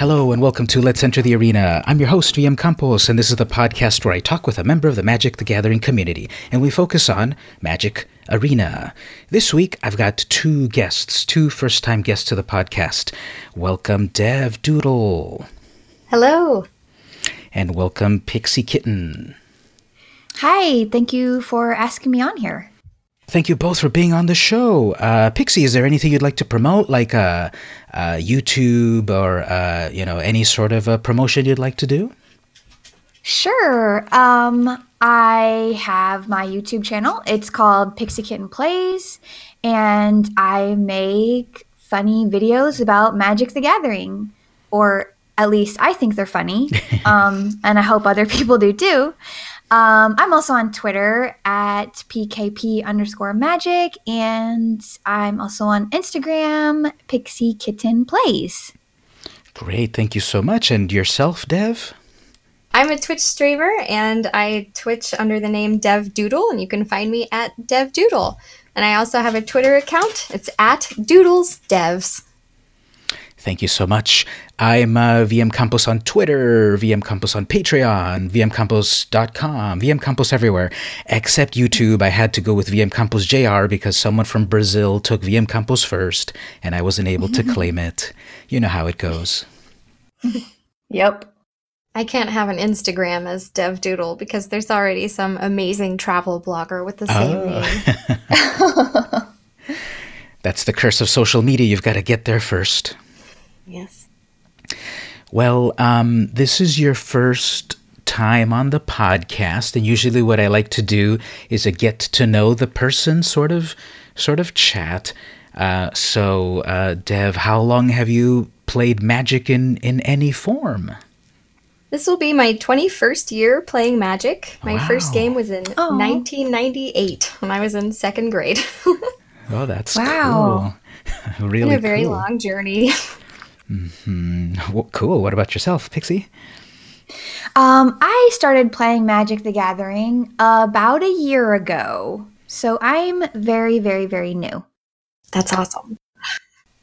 Hello and welcome to Let's Enter the Arena. I'm your host, VM Campos, and this is the podcast where I talk with a member of the Magic the Gathering community, and we focus on Magic Arena. This week, I've got two guests, two first time guests to the podcast. Welcome, Dev Doodle. Hello. And welcome, Pixie Kitten. Hi, thank you for asking me on here. Thank you both for being on the show. Uh, Pixie, is there anything you'd like to promote, like uh, uh, YouTube or uh, you know any sort of a promotion you'd like to do? Sure. Um, I have my YouTube channel. It's called Pixie Kitten Plays, and I make funny videos about Magic the Gathering, or at least I think they're funny, um, and I hope other people do too. Um, I'm also on Twitter at PKP underscore magic, and I'm also on Instagram, Pixie Kitten Plays. Great, thank you so much. And yourself, Dev? I'm a Twitch streamer, and I Twitch under the name Dev Doodle, and you can find me at Dev Doodle. And I also have a Twitter account. It's at Doodles Devs. Thank you so much. I'm uh, VM Campos on Twitter, VM Campos on Patreon, VMCampos.com, VM Campos everywhere, except YouTube. I had to go with VM Campos JR because someone from Brazil took VM Campos first, and I wasn't able to claim it. You know how it goes. Yep. I can't have an Instagram as Dev Doodle because there's already some amazing travel blogger with the same oh. name. That's the curse of social media. You've got to get there first. Yes. Well, um, this is your first time on the podcast, and usually what I like to do is a get to know the person sort of sort of chat. Uh, so, uh, Dev, how long have you played Magic in in any form? This will be my 21st year playing Magic. My wow. first game was in Aww. 1998 when I was in second grade. oh, that's wow. cool. really been a very cool. long journey. Mm-hmm. Well, cool. What about yourself, Pixie? Um, I started playing Magic the Gathering about a year ago. So I'm very, very, very new. That's awesome.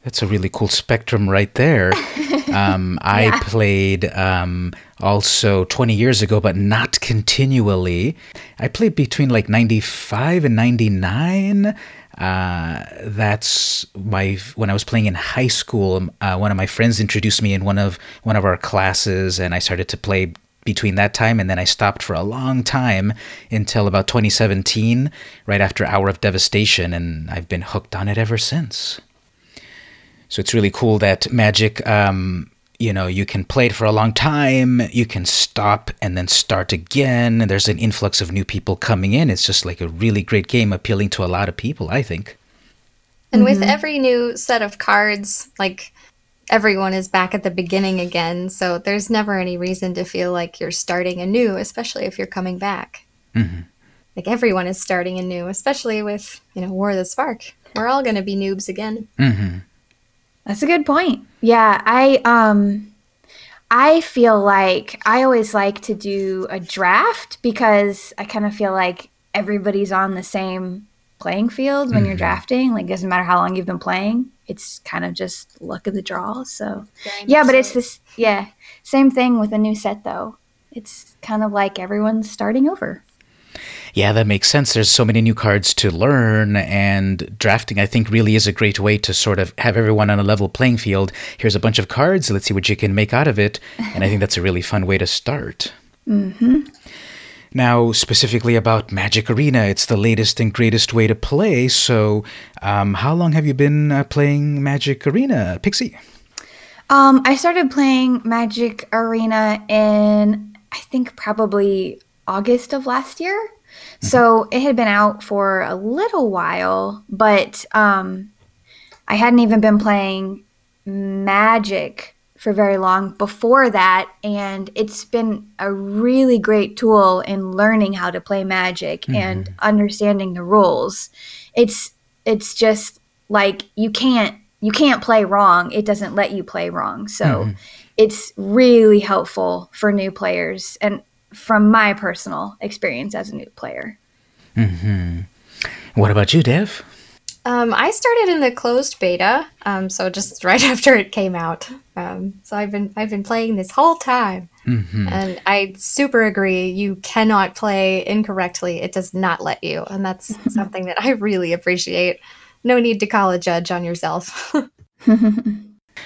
That's a really cool spectrum right there. Um, I yeah. played um, also 20 years ago, but not continually. I played between like 95 and 99. Uh, that's my when I was playing in high school. Um, uh, one of my friends introduced me in one of one of our classes, and I started to play between that time and then I stopped for a long time until about 2017, right after Hour of Devastation, and I've been hooked on it ever since. So it's really cool that Magic um, you know you can play it for a long time you can stop and then start again and there's an influx of new people coming in it's just like a really great game appealing to a lot of people i think and mm-hmm. with every new set of cards like everyone is back at the beginning again so there's never any reason to feel like you're starting anew especially if you're coming back mm-hmm. like everyone is starting anew especially with you know war of the spark we're all going to be noobs again mm-hmm. That's a good point. Yeah, I um I feel like I always like to do a draft because I kind of feel like everybody's on the same playing field when mm-hmm. you're drafting. Like doesn't matter how long you've been playing. It's kind of just luck of the draw. So yeah, but so. it's this yeah, same thing with a new set though. It's kind of like everyone's starting over yeah, that makes sense. There's so many new cards to learn, and drafting, I think, really is a great way to sort of have everyone on a level playing field. Here's a bunch of cards. Let's see what you can make out of it. And I think that's a really fun way to start. Mm-hmm. Now, specifically about Magic Arena, it's the latest and greatest way to play. So, um, how long have you been uh, playing Magic Arena, Pixie? Um, I started playing Magic Arena in, I think, probably August of last year. So it had been out for a little while, but um, I hadn't even been playing Magic for very long before that. And it's been a really great tool in learning how to play Magic mm-hmm. and understanding the rules. It's it's just like you can't you can't play wrong. It doesn't let you play wrong. So mm-hmm. it's really helpful for new players. And from my personal experience as a new player. Mm-hmm. What about you, Dev? Um, I started in the closed beta, um, so just right after it came out. Um, so I've been I've been playing this whole time, Mm-hmm. and I super agree. You cannot play incorrectly; it does not let you, and that's something that I really appreciate. No need to call a judge on yourself.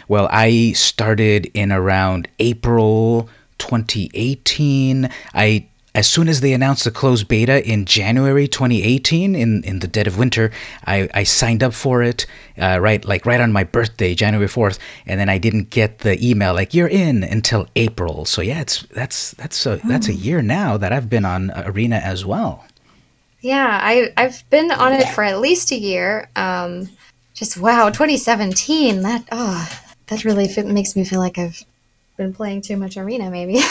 Well, I started in around April 2018. I as soon as they announced the closed beta in January 2018, in, in the dead of winter, I, I signed up for it uh, right like right on my birthday, January 4th, and then I didn't get the email like you're in until April. So yeah, it's that's that's a that's a year now that I've been on Arena as well. Yeah, I I've been on it for at least a year. Um, just wow, 2017. That oh, that really makes me feel like I've been playing too much arena. Maybe.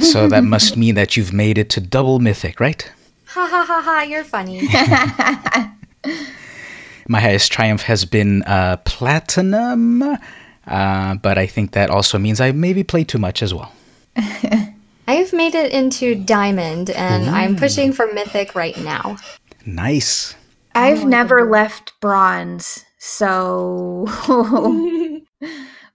So that must mean that you've made it to double mythic, right? ha ha ha! Ha! You're funny. My highest triumph has been uh, platinum, uh, but I think that also means I maybe played too much as well. I've made it into diamond, and I'm pushing for mythic right now. Nice. I've never left bronze, so.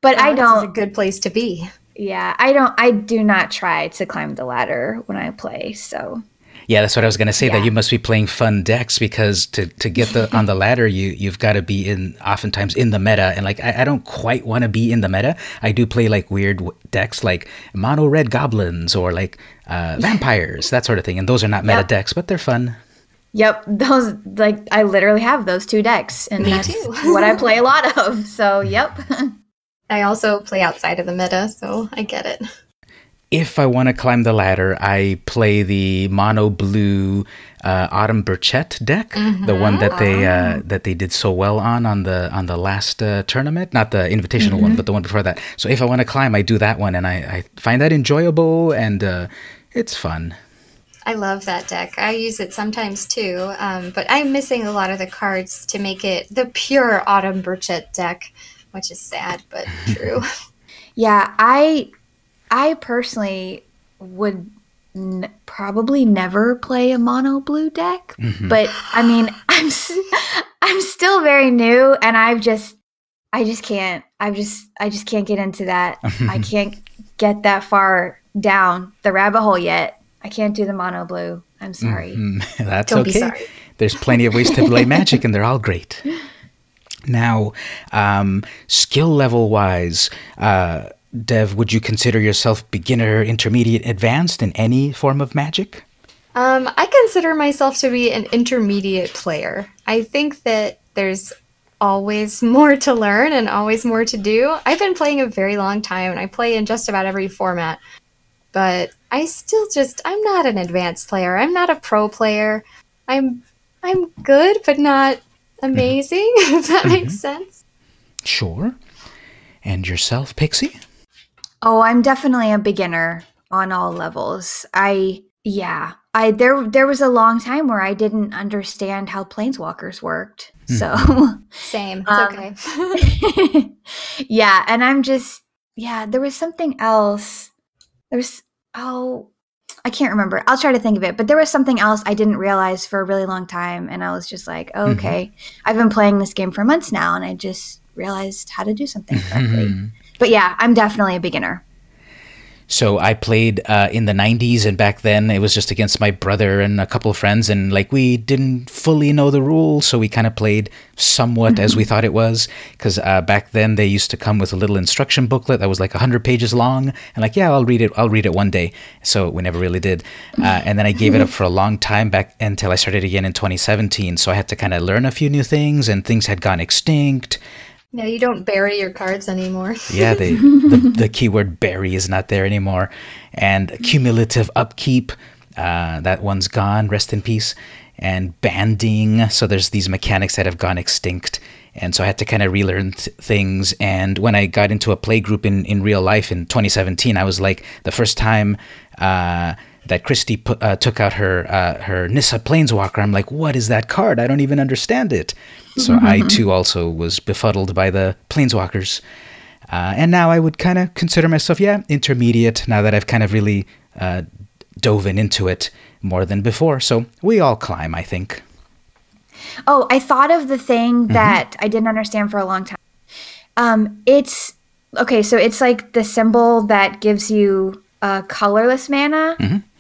But I Bronze is a good place to be. Yeah, I don't. I do not try to climb the ladder when I play. So Yeah, that's what I was gonna say. That you must be playing fun decks because to, to get the on the ladder, you you've got to be in oftentimes in the meta, and like I, I don't quite want to be in the meta. I do play like weird w- decks like mono red goblins or like uh, vampires, that sort of thing, and those are not meta Yep. decks, but they're fun. Yep, those like I literally have those two decks, and Me that's too. what I play a lot of. So, yep. I also play outside of the meta, so I get it. if I want to climb the ladder, I play the mono blue uh, Autumn Burchett deck, the one that they uh, that they did so well on on the on the last uh, tournament, not the invitational one, but the one before that. So if I want to climb, I do that one, and I, I find that enjoyable and uh, it's fun. I love that deck. I use it sometimes too, um, but I'm missing a lot of the cards to make it the pure Autumn Burchett deck, which is sad but true. Yeah, I I personally would n- probably never play a mono blue deck, but I mean, I'm s- I'm still very new and I've just I just can't I just I just can't get into that. I can't get that far down the rabbit hole yet. I can't do the mono blue. I'm sorry. Mm, That's Don't be okay. sorry. There's plenty of ways to play Magic, and they're all great. Now, um, skill level wise, uh, Dev, would you consider yourself beginner, intermediate, advanced in any form of Magic? Um, I consider myself to be an intermediate player. I think that there's always more to learn and always more to do. I've been playing a very long time and I play in just about every format. But I still just I'm not an advanced player. I'm not a pro player. I'm I'm good but not amazing, if that makes sense. Sure. And yourself, Pixie? Oh, I'm definitely a beginner on all levels. I yeah, I there there was a long time where I didn't understand how planeswalkers worked. So Same. It's Um, okay. yeah, and I'm just yeah, there was something else. There's oh, I can't remember. I'll try to think of it, but there was something else I didn't realize for a really long time and I was just like, oh, mm-hmm. okay. I've been playing this game for months now and I just realized how to do something correctly. Mm-hmm. But yeah, I'm definitely a beginner. So I played uh, in the 90s, and back then it was just against my brother and a couple of friends, and like we didn't fully know the rules, so we kind of played somewhat as we thought it was. Because uh, back then they used to come with a little instruction booklet that was like 100 pages long, and like, yeah, I'll read it, I'll read it one day. So we never really did. Uh, and then I gave it up for a long time back until I started again in 2017. So I had to kind of learn a few new things, and things had gone extinct. No, you don't bury your cards anymore. Yeah, the, the the keyword bury is not there anymore, and cumulative upkeep, uh, that one's gone. Rest in peace. And banding, so there's these mechanics that have gone extinct, and so I had to kind of relearn th- things. And when I got into a play group in in real life in 2017, I was like the first time. Uh, that Christy put, uh, took out her uh, her Nissa Planeswalker. I'm like, what is that card? I don't even understand it. So I too also was befuddled by the Planeswalkers. Uh, and now I would kind of consider myself, yeah, intermediate now that I've kind of really uh, dove in into it more than before. So we all climb, I think. Oh, I thought of the thing that I didn't understand for a long time. Um, it's okay. So it's like the symbol that gives you a colorless mana.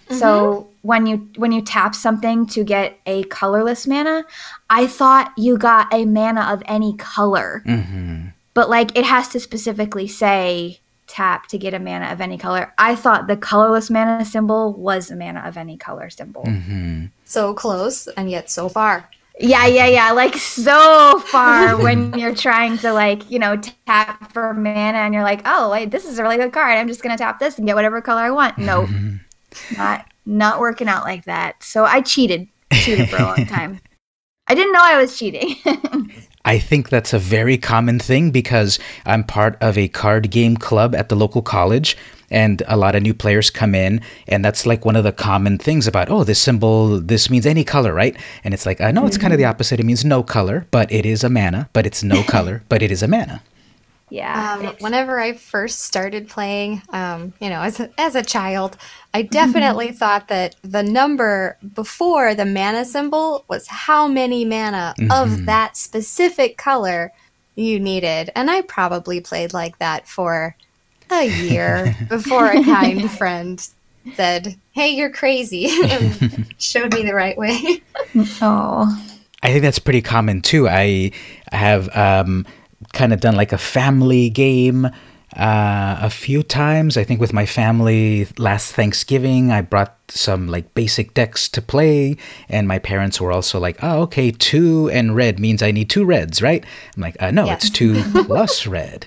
So mm-hmm. when you when you tap something to get a colorless mana, I thought you got a mana of any color. Mm-hmm. But like it has to specifically say tap to get a mana of any color. I thought the colorless mana symbol was a mana of any color symbol. Mm-hmm. So close and yet so far. Yeah, yeah, yeah. Like so far when you're trying to like, you know, tap for mana and you're like, oh, wait, this is a really good card. I'm just gonna tap this and get whatever color I want. No. Not not working out like that. So I cheated. Cheated for a long time. I didn't know I was cheating. I think that's a very common thing because I'm part of a card game club at the local college and a lot of new players come in and that's like one of the common things about oh this symbol this means any color right and it's like i know it's kind of the mm-hmm. opposite it means no color but it is a mana but it's no color but it is a mana yeah. Um, whenever I first started playing, um, you know, as a, as a child, I definitely thought that the number before the mana symbol was how many mana of that specific color you needed. And I probably played like that for a year before a kind friend said, Hey, you're crazy, and showed me the right way. oh. I think that's pretty common too. I have um, kind of done like a family game uh, a few times. I think with my family last Thanksgiving, I brought some like basic decks to play, and my parents were also like, "Oh, okay, two and red means I need two reds, right?" I'm like, uh, "No, it's two plus red,"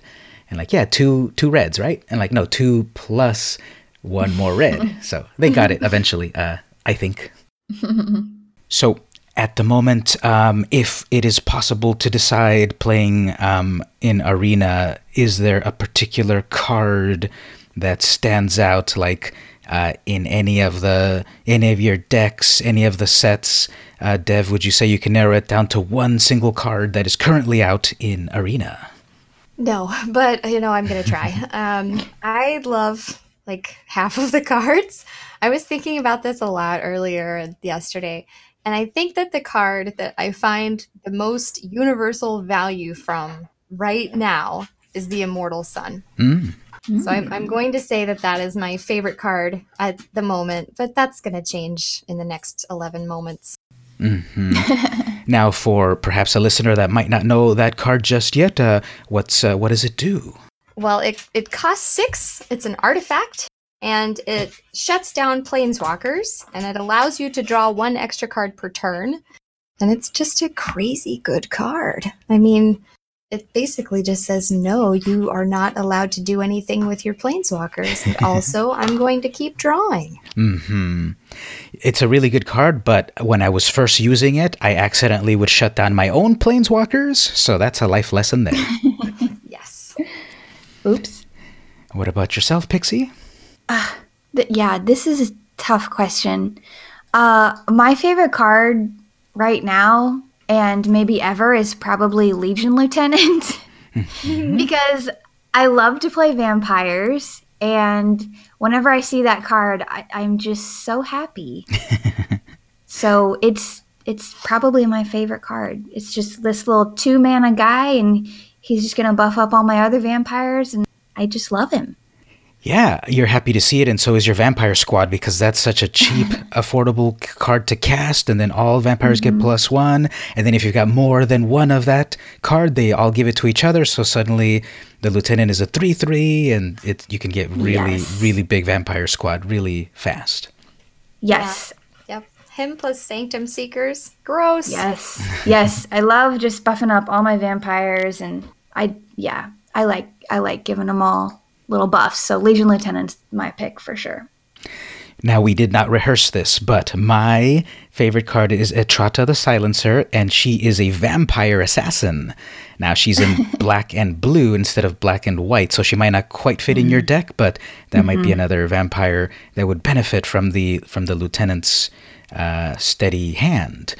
and like, "Yeah, two two reds, right?" And like, "No, two plus one more red." So they got it eventually. Uh, I think. So at the moment, um, if it is possible to decide playing um, in Arena, is there a particular card that stands out, like uh, in any of the any of your decks, any of the sets? Uh, Dev, would you say you can narrow it down to one single card that is currently out in Arena? No, but you know, I'm gonna try. Um, I love like half of the cards. I was thinking about this a lot earlier yesterday, and I think that the card that I find the most universal value from right now is the Immortal Sun. Mm. So I'm, I'm going to say that that is my favorite card at the moment, but that's going to change in the next 11 moments. Now, for perhaps a listener that might not know that card just yet, uh, what's uh, what does it do? Well, it, it costs six. It's an artifact, and it shuts down planeswalkers, and it allows you to draw one extra card per turn. And it's just a crazy good card. I mean, it basically just says, no, you are not allowed to do anything with your planeswalkers. And also, I'm going to keep drawing. Mm-hmm. It's a really good card, but when I was first using it, I accidentally would shut down my own planeswalkers. So that's a life lesson there. Yes. Oops. what about yourself, Pixie? Th- yeah, this is a tough question. Uh, my favorite card right now and maybe ever is probably Legion Lieutenant because I love to play vampires, and whenever I see that card, I, I'm just so happy. so it's it's probably my favorite card. It's just this little two mana guy, and he's just gonna buff up all my other vampires, and I just love him. Yeah, you're happy to see it, and so is your Vampire Squad because that's such a cheap, affordable card to cast, and then all vampires get mm-hmm. plus one. And then if you've got more than one of that card, they all give it to each other. So suddenly the lieutenant is a three-three, and it you can get really, Yes. really big Vampire Squad really fast. Yes, Yep. Him plus Sanctum Seekers. Gross. Yes. yes. I love just buffing up all my vampires and I yeah, I like I like giving them all little buffs. So Legion Lieutenant's my pick for sure. Now, we did not rehearse this, but my favorite card is Etrata the Silencer, and she is a vampire assassin. Now, she's in black and blue instead of black and white, so she might not quite fit in your deck, but that might be another vampire that would benefit from the from the lieutenant's uh, steady hand.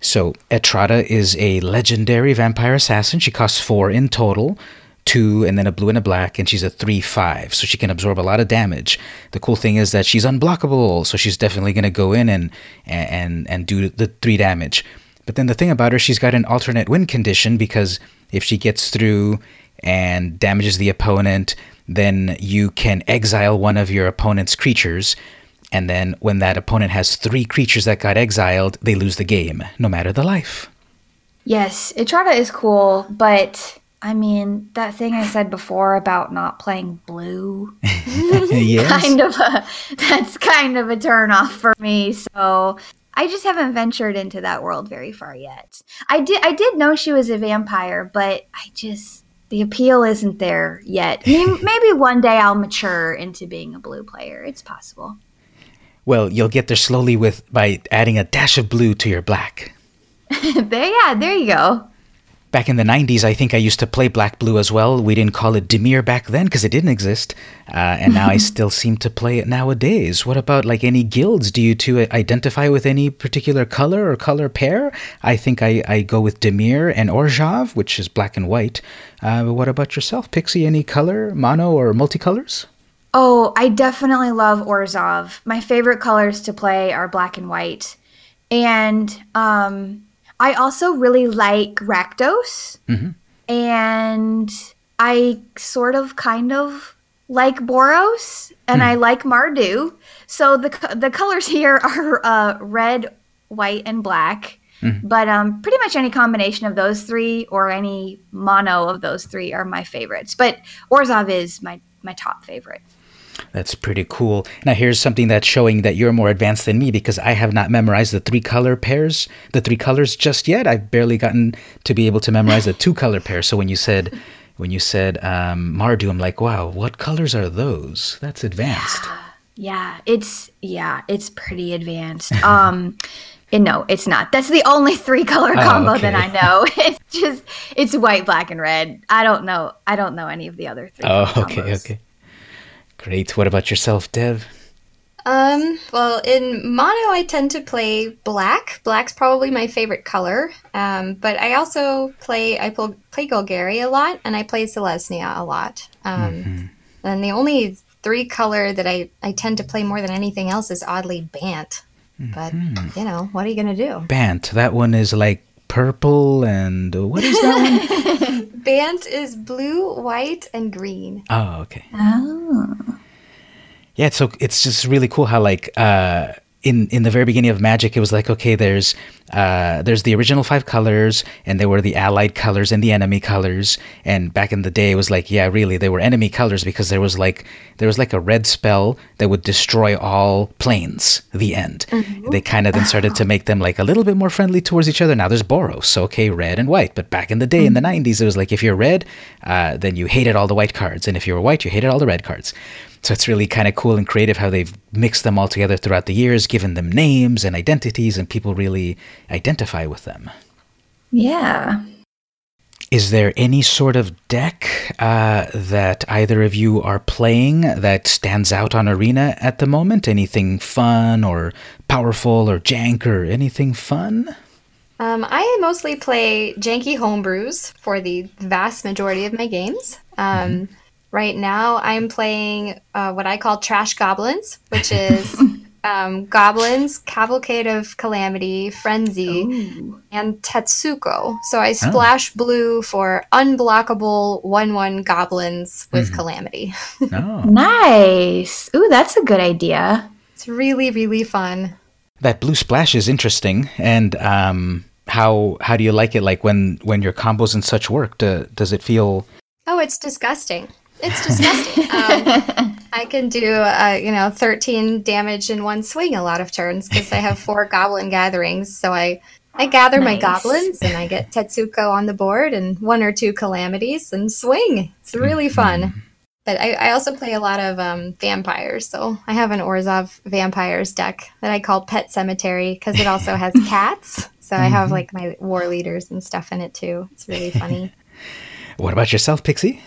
So, Etrata is a legendary vampire assassin. She costs four in total two and then a blue and a black, and she's a 3 5. So she can absorb a lot of damage. The cool thing is that she's unblockable, so she's definitely going to go in and, and, and do the three damage. But then the thing about her, she's got an alternate win condition because if she gets through and damages the opponent, then you can exile one of your opponent's creatures. And then when that opponent has three creatures that got exiled, they lose the game, no matter the life. Yes, Etrata is cool, but I mean, that thing I said before about not playing blue, yes. kind of a, that's kind of a turnoff for me. So I just haven't ventured into that world very far yet. I did I did know she was a vampire, but I just the appeal isn't there yet. Maybe one day I'll mature into being a blue player. It's possible. Well, you'll get there slowly with by adding a dash of blue to your black. there, yeah, there you go. Back in the 90s, I think I used to play Black Blue as well. We didn't call it Dimir back then because it didn't exist. Uh, and now I still seem to play it nowadays. What about like any guilds? Do you two identify with any particular color or color pair? I think I, I go with Dimir and Orzhov, which is black and white. Uh, what about yourself, Pixie? Any color, mono, or multicolors? Oh, I definitely love Orzhov. My favorite colors to play are black and white. And um, I also really like Rakdos. Mm-hmm. And I sort of kind of like Boros and I like Mardu. So the the colors here are uh, red, white, and black. But um, pretty much any combination of those three or any mono of those three are my favorites. But Orzhov is my, my top favorite. That's pretty cool. Now, here's something that's showing that you're more advanced than me because I have not memorized the three color pairs, the three colors just yet. I've barely gotten to be able to memorize the two color pair. So when you said, when you said um, Mardu, I'm like, wow, what colors are those? That's advanced. Yeah, it's yeah, it's pretty advanced. Um and no, it's not. That's the only three color Oh, combo that. I know. It's just it's white, black, and red. I don't know. I don't know any of the other three. Oh, okay, combos. okay. Great. What about yourself, Dev? Um, well, in mono, I tend to play black. Black's probably my favorite color. Um, but I also play I play, play Golgari a lot, and I play Selesnya a lot. Um, and the only three color that I I tend to play more than anything else is oddly Bant. But you know, what are you gonna do? Bant. That one is like purple and what is that one? Bant is blue, white, and green. Oh, okay. Oh. Yeah, so it's just really cool how like uh in in the very beginning of Magic it was like okay there's uh there's the original five colors and there were the allied colors and the enemy colors. And back in the day it was like yeah really they were enemy colors because there was like there was like a red spell that would destroy all planes the end. They kind of then started to make them like a little bit more friendly towards each other. Now there's boros so okay red and white. But back in the day in the 90s it was like if you're red uh, then you hated all the white cards. And if you were white you hated all the red cards. So it's really kind of cool and creative how they've mixed them all together throughout the years, given them names and identities, and people really identify with them. Yeah. Is there any sort of deck uh, that either of you are playing that stands out on Arena at the moment? Anything fun or powerful or jank or anything fun? Um, I mostly play janky homebrews for the vast majority of my games. Um, Right now, I'm playing uh, what I call Trash Goblins, which is um, Goblins, Cavalcade of Calamity, Frenzy, and Tetsuko. So I splash blue for unblockable 1 1 goblins with Calamity. Oh, Nice. Ooh, that's a good idea. It's really, really fun. that blue splash is interesting. And um, how how do you like it? Like when when your combos and such work, do, does it feel? Oh, it's disgusting. It's disgusting. um, I can do, uh, you know, 13 damage in one swing a lot of turns because I have four goblin gatherings. So I, I gather my goblins and I get Tetsuko on the board and one or two calamities and swing. It's really fun. But I, I also play a lot of um, vampires. So I have an Orzhov vampires deck that I call Pet Cemetery because it also has cats. So I have like my war leaders and stuff in it too. It's really funny. What about yourself, Pixie?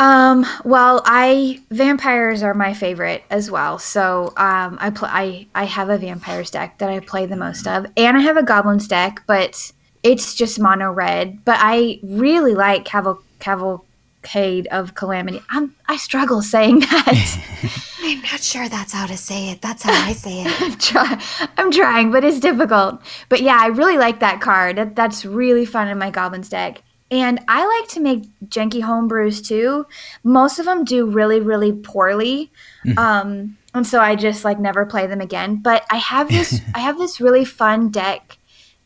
Um, well, I vampires are my favorite as well. So, um, I play I I have a vampires deck that I play the most of, and I have a goblins deck, but it's just mono red. But I really like caval cavalcade of calamity. I'm I struggle saying that. I'm not sure that's how to say it. That's how I say it. I'm, try- I'm trying, but it's difficult. But yeah, I really like that card. That, that's really fun in my goblins deck. And I like to make janky homebrews too. Most of them do really, really poorly. Um, and so I just like never play them again. But I have this I have this really fun deck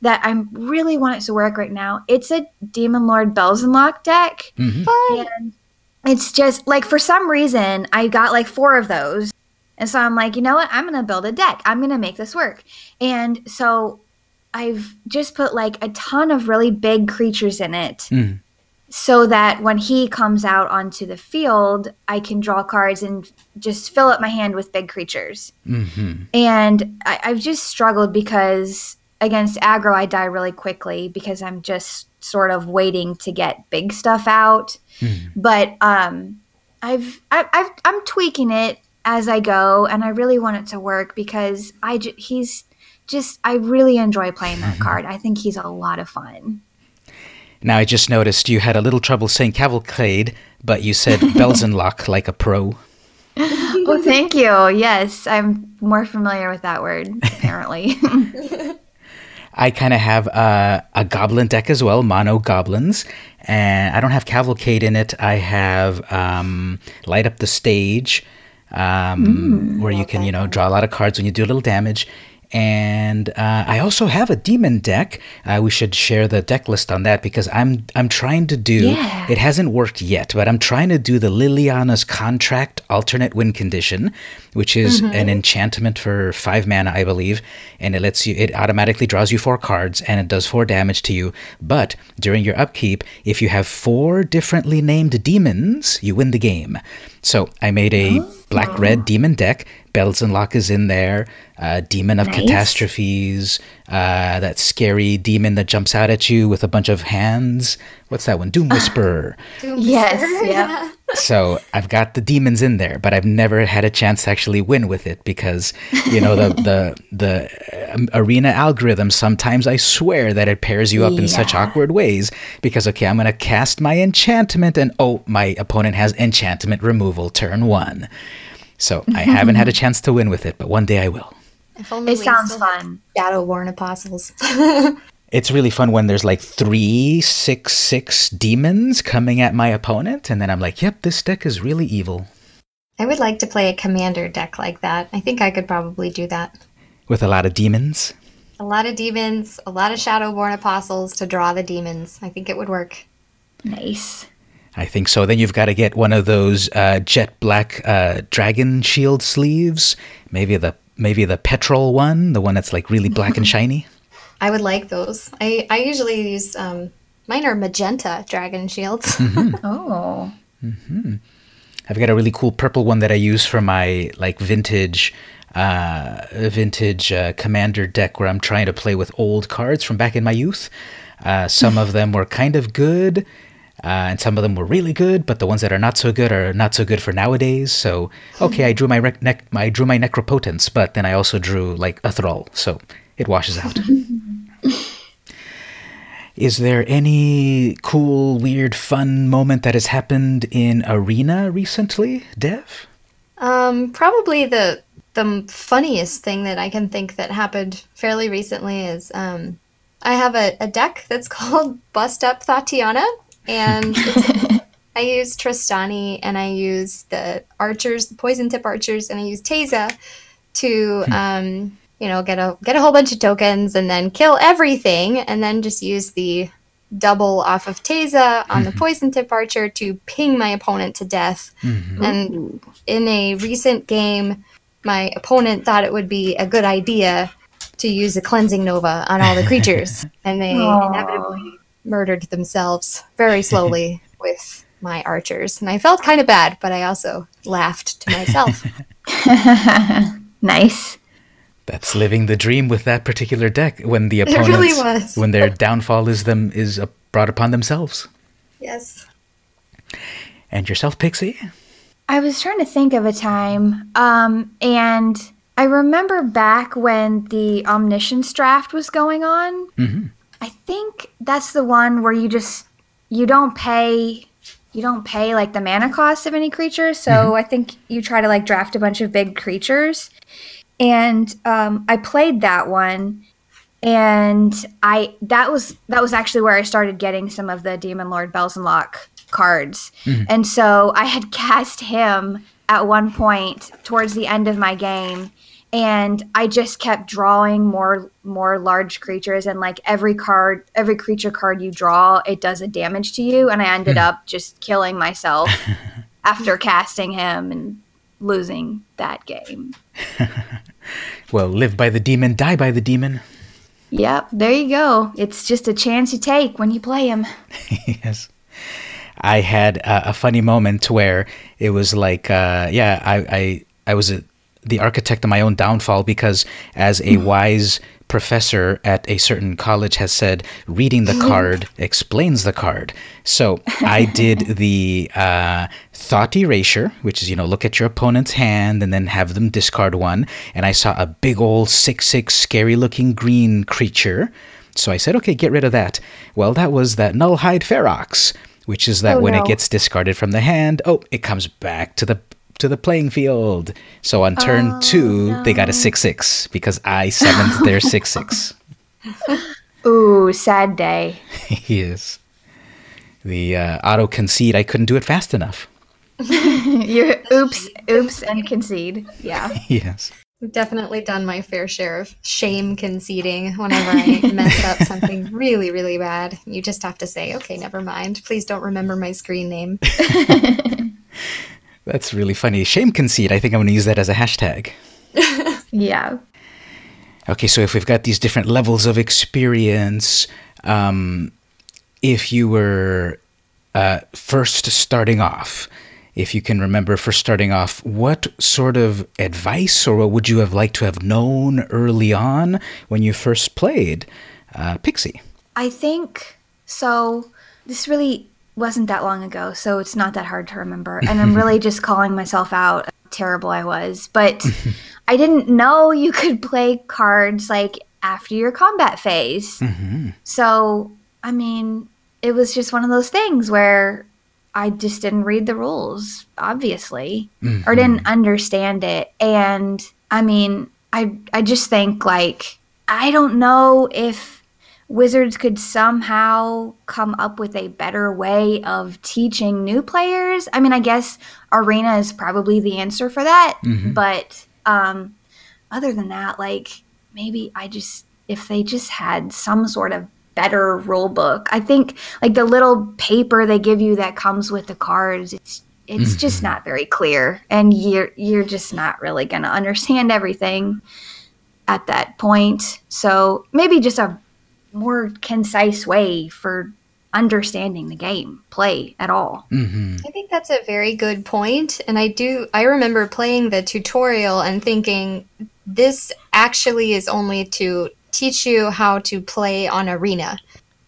that I really want it to work right now. It's a Demon Lord Belzenlok deck. Fun. And it's just like for some reason I got like four of those. And so I'm like, you know what? I'm going to build a deck. I'm going to make this work. And so I've just put like a ton of really big creatures in it Mm. so that when he comes out onto the field, I can draw cards and just fill up my hand with big creatures. hmm And I, I've just struggled because against aggro, I die really quickly because I'm just sort of waiting to get big stuff out. But um, I've, I, I've I'm tweaking it as I go, and I really want it to work because I j- he's just I really enjoy playing that card. I think he's a lot of fun. Now I just noticed you had a little trouble saying cavalcade, but you said Belzenlok like a pro. Oh, thank you. Yes, I'm more familiar with that word apparently. I kind of have uh, a goblin deck as well, mono goblins, and I don't have cavalcade in it. I have um, light up the stage, um, where you can you know draw a lot of cards when you do a little damage. And uh, I also have a demon deck. Uh, we should share the deck list on that because I'm I'm trying to do. Yeah. It hasn't worked yet, but I'm trying to do the Liliana's contract alternate win condition, which is an enchantment for five mana, I believe, and it lets you. It automatically draws you four cards and it does four damage to you. But during your upkeep, if you have four differently named demons, you win the game. So I made a black red demon deck. Belzenlok is in there. Uh, demon of Nice. catastrophes. Uh, that scary demon that jumps out at you with a bunch of hands. What's that one? Doom Whisperer. Doom Yes, Whisperer, yeah. so I've got the demons in there, but I've never had a chance to actually win with it because you know the the the um, arena algorithm. Sometimes I swear that it pairs you up in such awkward ways because okay, I'm gonna cast my enchantment and oh, my opponent has enchantment removal turn one. So I haven't had a chance to win with it, but one day I will. If only It sounds fun. Shadowborn Apostles. It's really fun when there's like three, six, six demons coming at my opponent, and then I'm like, yep, this deck is really evil. I would like to play a commander deck like that. I think I could probably do that. With a lot of demons. A lot of demons, a lot of Shadowborn Apostles to draw the demons. I think it would work. nice. I think so. Then you've got to get one of those uh, jet black uh, dragon shield sleeves. Maybe the maybe the petrol one, the one that's like really black and shiny. I would like those. I, I usually use um, mine are magenta dragon shields. Oh. I've got a really cool purple one that I use for my like vintage uh, vintage uh, commander deck where I'm trying to play with old cards from back in my youth. Uh, some of them were kind of good, uh, and some of them were really good, but the ones that are not so good are not so good for nowadays. So okay, I drew my rec- nec- I drew my necropotence, but then I also drew like a thrall, so it washes out. Is there any cool, weird, fun moment that has happened in Arena recently, Dev? Um, probably the the funniest thing that I can think that happened fairly recently is um, I have a, a deck that's called Bust Up Tatiana, and I use Trostani and I use the archers, the poison tip archers, and I use Teysa to hmm. um, you know get a get a whole bunch of tokens and then kill everything, and then just use the double off of Teysa on the hmm. poison tip archer to ping my opponent to death. Mm-hmm. And in a recent game, my opponent thought it would be a good idea to use a cleansing nova on all the creatures, and they Aw. inevitably murdered themselves very slowly with my archers. And I felt kind of bad, but I also laughed to myself. nice. That's living the dream with that particular deck when the opponents really was. when their downfall is them is brought upon themselves. yes. And yourself, Pixie? I was trying to think of a time, um, and I remember back when the omniscience draft was going on. hmm I think that's the one where you just you don't pay you don't pay like the mana cost of any creature. So mm-hmm. I think you try to like draft a bunch of big creatures. And um, I played that one, and I that was that was actually where I started getting some of the Demon Lord Belzenlok cards. Mm-hmm. And so I had cast him at one point towards the end of my game and I just kept drawing more more large creatures and like every card every creature card you draw it does a damage to you and I ended hmm. up just killing myself after casting him and losing that game. well, live by the demon, die by the demon. Yep, there you go. It's just a chance you take when you play him. yes. I had a, a, funny moment where it was like, uh, yeah, I, I, I was a, the architect of my own downfall because, as a wise professor at a certain college has said, reading the card explains the card. So I did the uh, thought erasure, which is, you know, look at your opponent's hand and then have them discard one. And I saw a big old 6 6 scary looking green creature. So I said, okay, get rid of that. Well, that was that Nullhide Ferox, which is that oh, when no. it gets discarded from the hand, oh, it comes back to the to the playing field. So on turn oh, two, no. they got a 6 6 because I summoned their 6 6. Ooh, sad day. yes. The uh, auto concede, I couldn't do it fast enough. you oops, oops, and concede. Yeah. yes. I've definitely done my fair share of shame conceding whenever I mess up something really, really bad. You just have to say, okay, never mind. Please don't remember my screen name. That's really funny. Shame conceit. I think I'm going to use that as a hashtag. yeah. Okay, so if we've got these different levels of experience, um, if you were uh, first starting off, if you can remember first starting off, what sort of advice or what would you have liked to have known early on when you first played uh, Pixie? I think so. This really wasn't that long ago, so it's not that hard to remember. And I'm really just calling myself out terrible I was. But I didn't know you could play cards like after your combat phase. Mm-hmm. So, I mean, it was just one of those things where I just didn't read the rules, obviously, mm-hmm. or didn't understand it. And I mean, I I just think like I don't know if Wizards could somehow come up with a better way of teaching new players. I mean, I guess Arena is probably the answer for that. Mm-hmm. But um, other than that, like maybe I just, if they just had some sort of better rule book, I think like the little paper they give you that comes with the cards, it's it's mm-hmm. just not very clear and you're you're just not really going to understand everything at that point so maybe just a more concise way for understanding the game play at all. Mm-hmm. i think that's a very good point and i do i remember playing the tutorial and thinking this actually is only to teach you how to play on arena.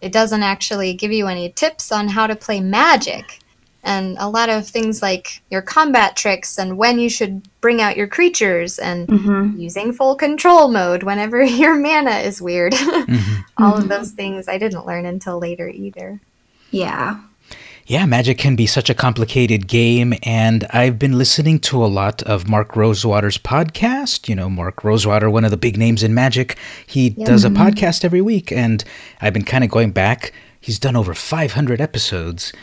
It doesn't actually give you any tips on how to play magic and a lot of things like your combat tricks and when you should bring out your creatures and mm-hmm. using full control mode whenever your mana is weird. Mm-hmm. All mm-hmm. of those things I didn't learn until later either. Yeah. Yeah, Magic can be such a complicated game, and I've been listening to a lot of Mark Rosewater's podcast. You know, Mark Rosewater, one of the big names in Magic, he does a mm-hmm. podcast every week, and I've been kind of going back. He's done over 500 episodes,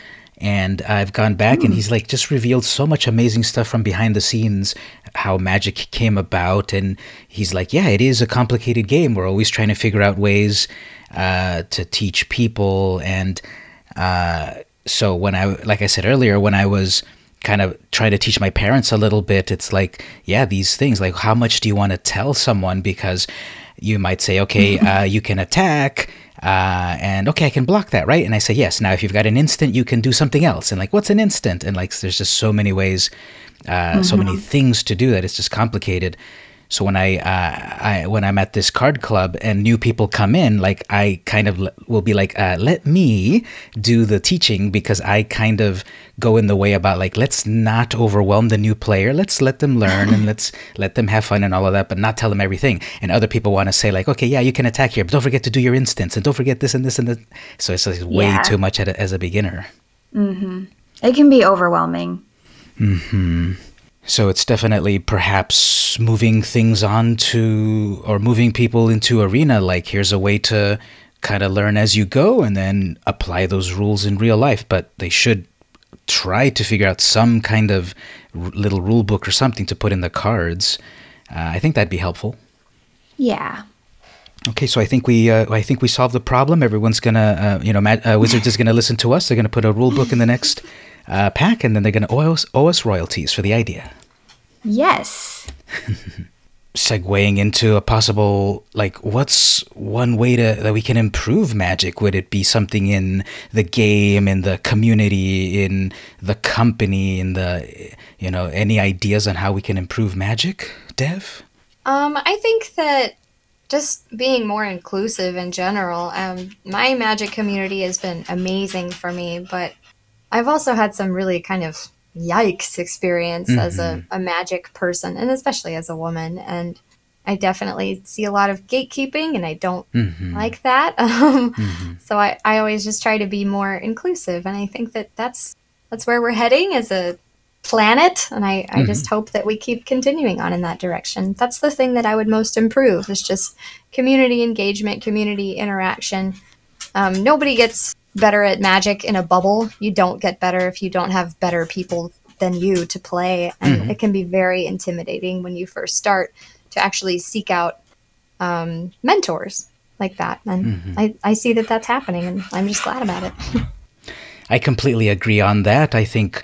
and I've gone back, and hmm. he's like just revealed so much amazing stuff from behind the scenes, how magic came about. And he's like, yeah, it is a complicated game. We're always trying to figure out ways uh, to teach people. And uh, so when I, like I said earlier, when I was kind of trying to teach my parents a little bit, it's like, yeah, these things, like how much do you want to tell someone? Because you might say, okay, uh, you can attack uh, and okay, I can block that, right? And I say, yes. Now, if you've got an instant, you can do something else. And like, what's an instant? And like, there's just so many ways, uh, mm-hmm. so many mm-hmm. things to do that. It's just complicated. So when I, uh, I when I'm at this card club and new people come in, like I kind of will be like, uh, let me do the teaching because I kind of go in the way about like let's not overwhelm the new player. Let's let them learn and let's let them have fun and all of that, but not tell them everything. And other people want to say like, okay, yeah, you can attack here, but don't forget to do your instance and don't forget this and this and that. So it's like way yeah. too much a, as a beginner. Mm-hmm. It can be overwhelming. Hmm. So it's definitely perhaps moving things on to, or moving people into arena. Like here's a way to kind of learn as you go, and then apply those rules in real life. But they should try to figure out some kind of r- little rule book or something to put in the cards. Uh, I think that'd be helpful. Yeah. Okay, so I think we uh, I think we solved the problem. Everyone's gonna uh, you know Ma- uh, Wizards is gonna listen to us. They're gonna put a rule book in the next uh, pack, and then they're gonna owe us, owe us royalties for the idea. Yes. Segueing into a possible like, what's one way to that we can improve magic? Would it be something in the game, in the community, in the company, in the you know any ideas on how we can improve magic, Dev? Um, I think that just being more inclusive in general. Um, my magic community has been amazing for me, but I've also had some really kind of yikes experience as a, a magic person, and especially as a woman. And I definitely see a lot of gatekeeping, and I don't Mhm. like that. Um, Mhm. So I, I always just try to be more inclusive, and I think that that's that's where we're heading as a planet, and I, I just hope that we keep continuing on in that direction. That's the thing that I would most improve is just community engagement, community interaction. Um, nobody gets better at magic in a bubble. You don't get better if you don't have better people than you to play, and it can be very intimidating when you first start to actually seek out um, mentors like that. And I, I see that that's happening, and I'm just glad about it. I completely agree on that. I think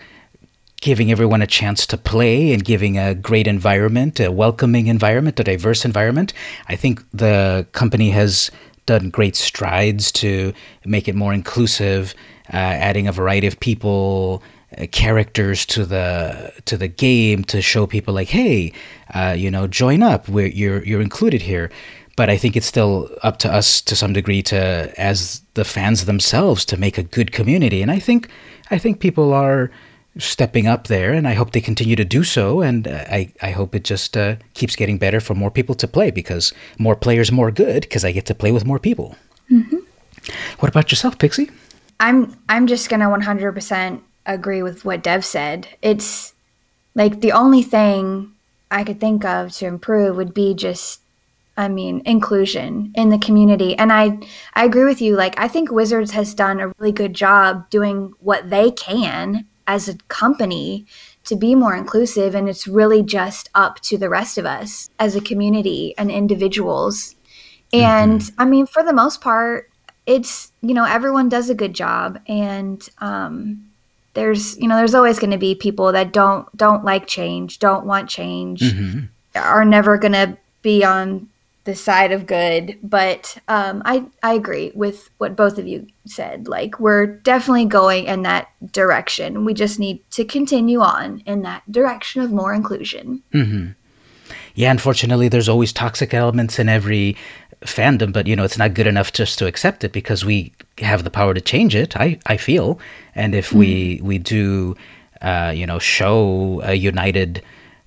giving everyone a chance to play and giving a great environment, a welcoming environment, a diverse environment, I think the company has done great strides to make it more inclusive, uh, adding a variety of people. uh, Characters to the to the game to show people like, hey, uh, you know, join up. We're, you're you're included here but I think it's still up to us to some degree to, as the fans themselves, to make a good community. And I think, I think people are stepping up there, and I hope they continue to do so. And uh, I, I hope it just uh, keeps getting better for more people to play because more players, more good. Because I get to play with more people. What about yourself, Pixie? I'm I'm just gonna 100% agree with what Dev said. It's like the only thing I could think of to improve would be just, I mean, inclusion in the community. And I I agree with you. Like I think Wizards has done a really good job doing what they can as a company to be more inclusive, and it's really just up to the rest of us as a community and individuals. And I mean, for the most part, it's you know everyone does a good job and um there's you know there's always going to be people that don't don't like change don't want change are never going to be on the side of good but um i i agree with what both of you said. Like we're definitely going in that direction. We just need to continue on in that direction of more inclusion. Yeah, unfortunately, there's always toxic elements in every fandom, but you know, it's not good enough just to accept it because we have the power to change it. I, I feel, and if we we do, uh, you know, show a united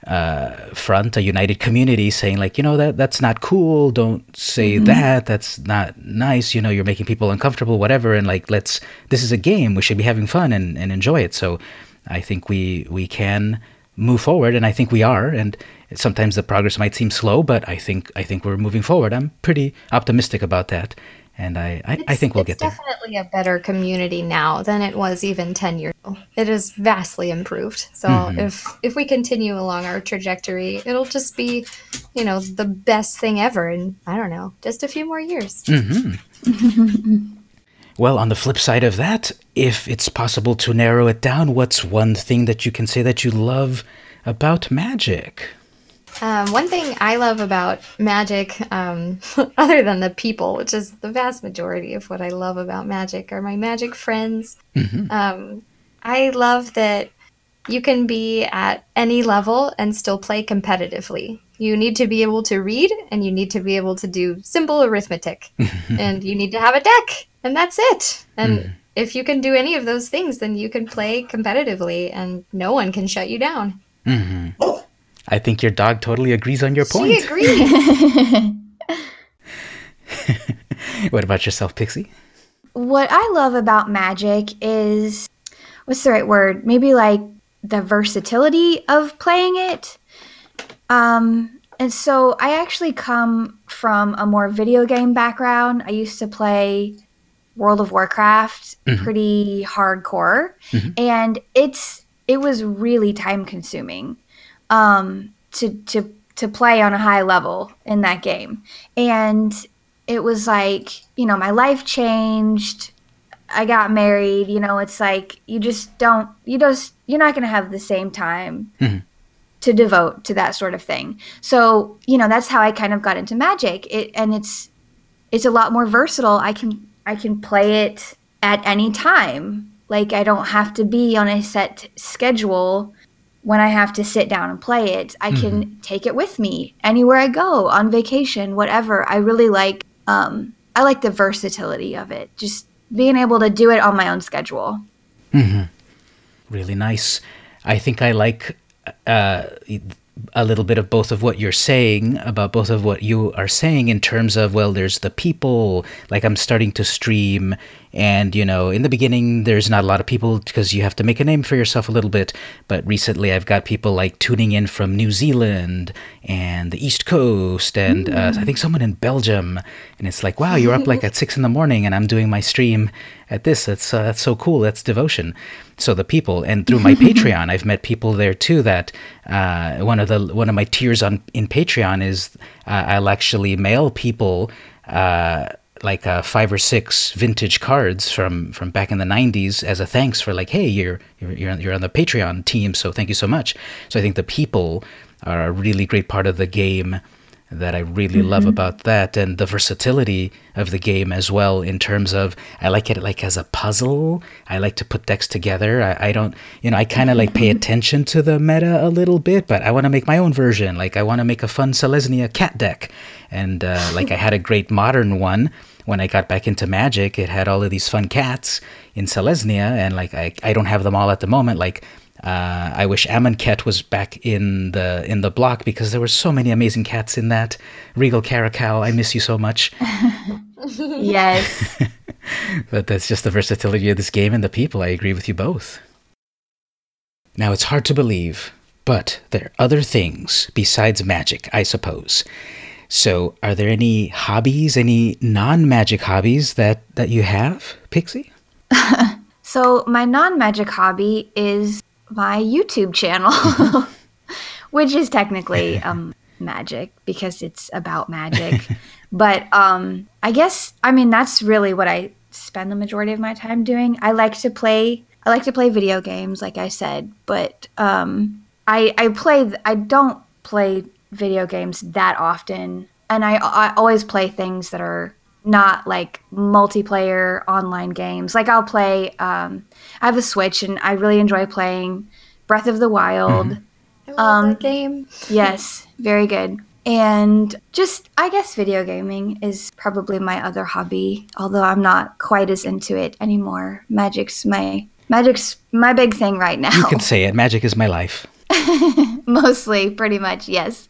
uh, front, a united community, saying like, you know, that that's not cool. Don't say that. That's not nice. You know, you're making people uncomfortable. Whatever. And like, let's. This is a game. We should be having fun and, and enjoy it. So, I think we we can move forward, and I think we are. And sometimes the progress might seem slow, but I think I think we're moving forward. I'm pretty optimistic about that, and I I, I think we'll get there. It's definitely a better community now than it was even 10 years ago. It is vastly improved. So Mm-hmm. if if we continue along our trajectory, it'll just be, you know, the best thing ever in I don't know, just a few more years. Well, on the flip side of that, if it's possible to narrow it down, what's one thing that you can say that you love about magic? Um, one thing I love about magic, um, other than the people, which is the vast majority of what I love about magic, are my magic friends. Um, I love that you can be at any level and still play competitively. You need to be able to read and you need to be able to do simple arithmetic. and you need to have a deck, and that's it. And if you can do any of those things, then you can play competitively and no one can shut you down. I think your dog totally agrees on your She point. agrees. What about yourself, Pixie? what I love about magic is what's the right word? Maybe like the versatility of playing it. Um, and so I actually come from a more video game background. I used to play World of Warcraft mm-hmm. pretty hardcore, mm-hmm. and it's it was really time consuming um, to to to play on a high level in that game, and it was like you know my life changed. I got married. You know, it's like you just don't you just you're not going to have the same time. Mm-hmm to devote to that sort of thing. So, you know, that's how I kind of got into magic. It and it's it's a lot more versatile. I can I can play it at any time. Like I don't have to be on a set schedule when I have to sit down and play it. I mm-hmm. can take it with me anywhere I go, on vacation, whatever. I really like um I like the versatility of it. Just being able to do it on my own schedule. hmm Really nice. I think I like uh, a little bit of both of what you're saying about both of what you are saying in terms of well there's the people like i'm starting to stream and you know in the beginning there's not a lot of people because you have to make a name for yourself a little bit. But recently i've got people like tuning in from new zealand and the east coast and uh, i think someone in belgium. And it's like wow you're up like at six in the morning and i'm doing my stream at this. That's uh, that's so cool. That's devotion. So the people and through my patreon i've met people there too that uh, one of the one of my tiers on in patreon is uh, i'll actually mail people uh, like uh, five or six vintage cards from from back in the 90s as a thanks for like hey you're you're you're on, you're on the patreon team so thank you so much. So i think the people are a really great part of the game that I really mm-hmm. love about that and the versatility of the game as well in terms of I like it like as a puzzle. I like to put decks together. I, I don't you know, I kinda like pay attention to the meta a little bit, but I wanna make my own version. Like I wanna make a fun Selesnya cat deck. And uh, like I had a great modern one when I got back into Magic, it had all of these fun cats in Selesnya, and like I, I don't have them all at the moment. Like uh, I wish Amonkhet was back in the in the block because there were so many amazing cats in that. Regal Caracal, I miss you so much. yes. but that's just the versatility of this game and the people. I agree with you both. Now it's hard to believe, but there are other things besides magic, I suppose. So, are there any hobbies, any non-magic hobbies that that you have, Pixie? so, my non-magic hobby is my YouTube channel, which is technically um, magic because it's about magic. but um, I guess I mean that's really what I spend the majority of my time doing. I like to play. I like to play video games, like I said, but um, I I play. I don't play video games that often, and I, I always play things that are not like multiplayer online games. Like I'll play. Um, I have a Switch, and I really enjoy playing Breath of the Wild. Mm-hmm. I love um, that game. yes, very good. And just, I guess, video gaming is probably my other hobby. Although I'm not quite as into it anymore. Magic's my magic's my big thing right now. You can say it. Magic is my life. Mostly, pretty much, yes.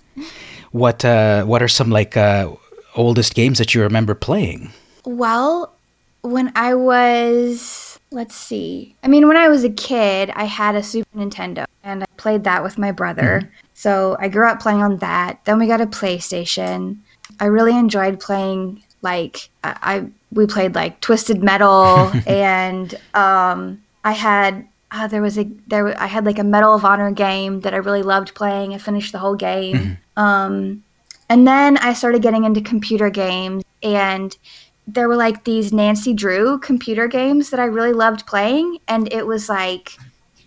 What uh, What are some like uh, oldest games that you remember playing? Well, when I was, let's see. I mean, when I was a kid, I had a Super Nintendo and I played that with my brother. Mm-hmm. So I grew up playing on that. Then we got a PlayStation. I really enjoyed playing like I, I we played like Twisted Metal and um I had uh, there was a there I had like a Medal of Honor game that I really loved playing. I finished the whole game. Mm-hmm. Um, and then I started getting into computer games, and there were like these Nancy Drew computer games that I really loved playing, and it was like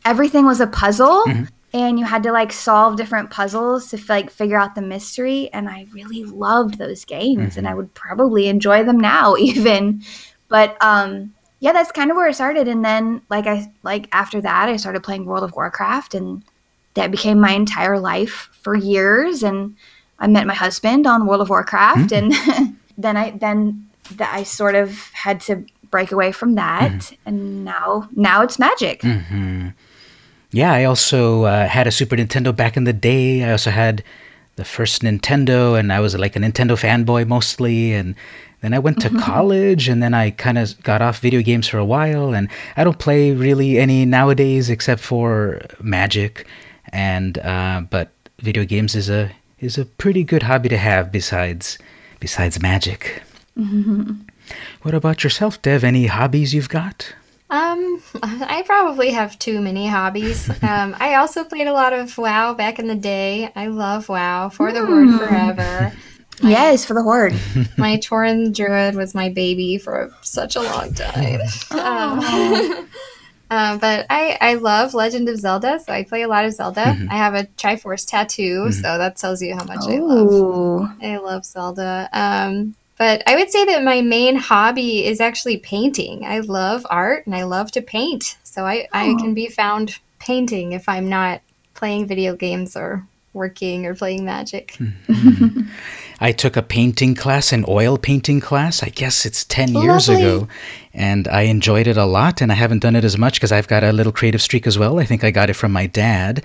everything was a puzzle. Mm-hmm. And you had to like solve different puzzles to like figure out the mystery, and I really loved those games, mm-hmm. and I would probably enjoy them now even. But um, yeah, that's kind of where it started. And then like I like after that, I started playing World of Warcraft, and that became my entire life for years. And I met my husband on World of Warcraft, mm-hmm. and then I then that I sort of had to break away from that, mm-hmm. and now now it's Magic. Mm-hmm. Yeah, I also uh, had a Super Nintendo back in the day. I also had the first Nintendo, and I was like a Nintendo fanboy mostly, and Then I went to college, and then I kind of got off video games for a while, and I don't play really any nowadays except for Magic, and uh, but video games is a is a pretty good hobby to have besides besides Magic. What about yourself, Dev? Any hobbies you've got? Um, I probably have too many hobbies. Um, I also played a lot of WoW back in the day. I love WoW for the Horde forever. Yes, for the horde. my Tauren Druid was my baby for such a long time. Um, uh, but I, I love Legend of Zelda, so I play a lot of Zelda. I have a Triforce tattoo, so that tells you how much I love. I love Zelda. Um, but I would say that my main hobby is actually painting. I love art and I love to paint. So I, I can be found painting if I'm not playing video games or working or playing magic. I took a painting class, an oil painting class. I guess it's 10 years ago. And I enjoyed it a lot. And I haven't done it as much because I've got a little creative streak as well. I think I got it from my dad.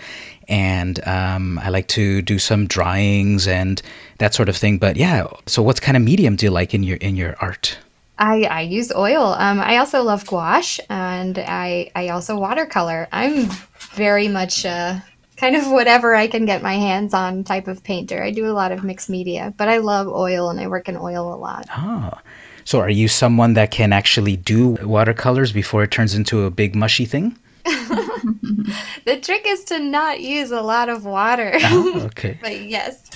And um, I like to do some drawings and that sort of thing. But yeah, so what kind of medium do you like in your in your art? I, I use oil. Um, I also love gouache and I, I also watercolor. I'm very much uh, kind of whatever I can get my hands on type of painter. I do a lot of mixed media, but I love oil and I work in oil a lot. Oh. So are you someone that can actually do watercolors before it turns into a big mushy thing? The trick is to not use a lot of water. Oh, okay. but yes.